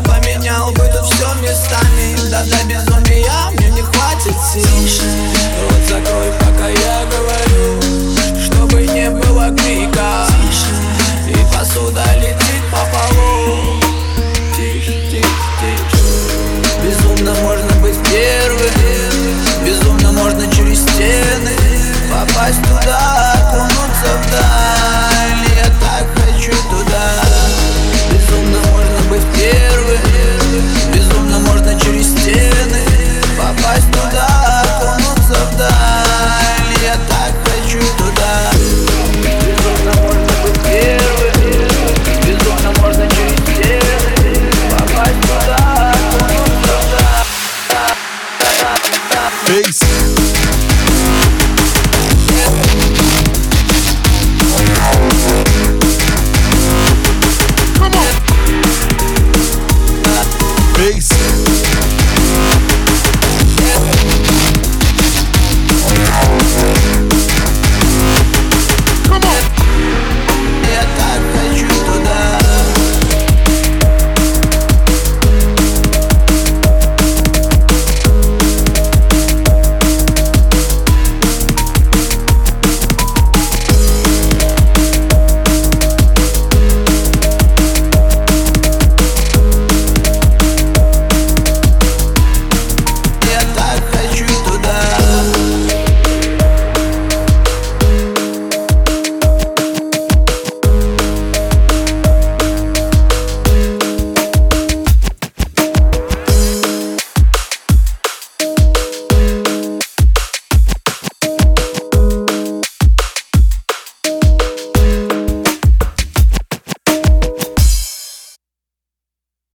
Я поменял бы тут все местами. Да да без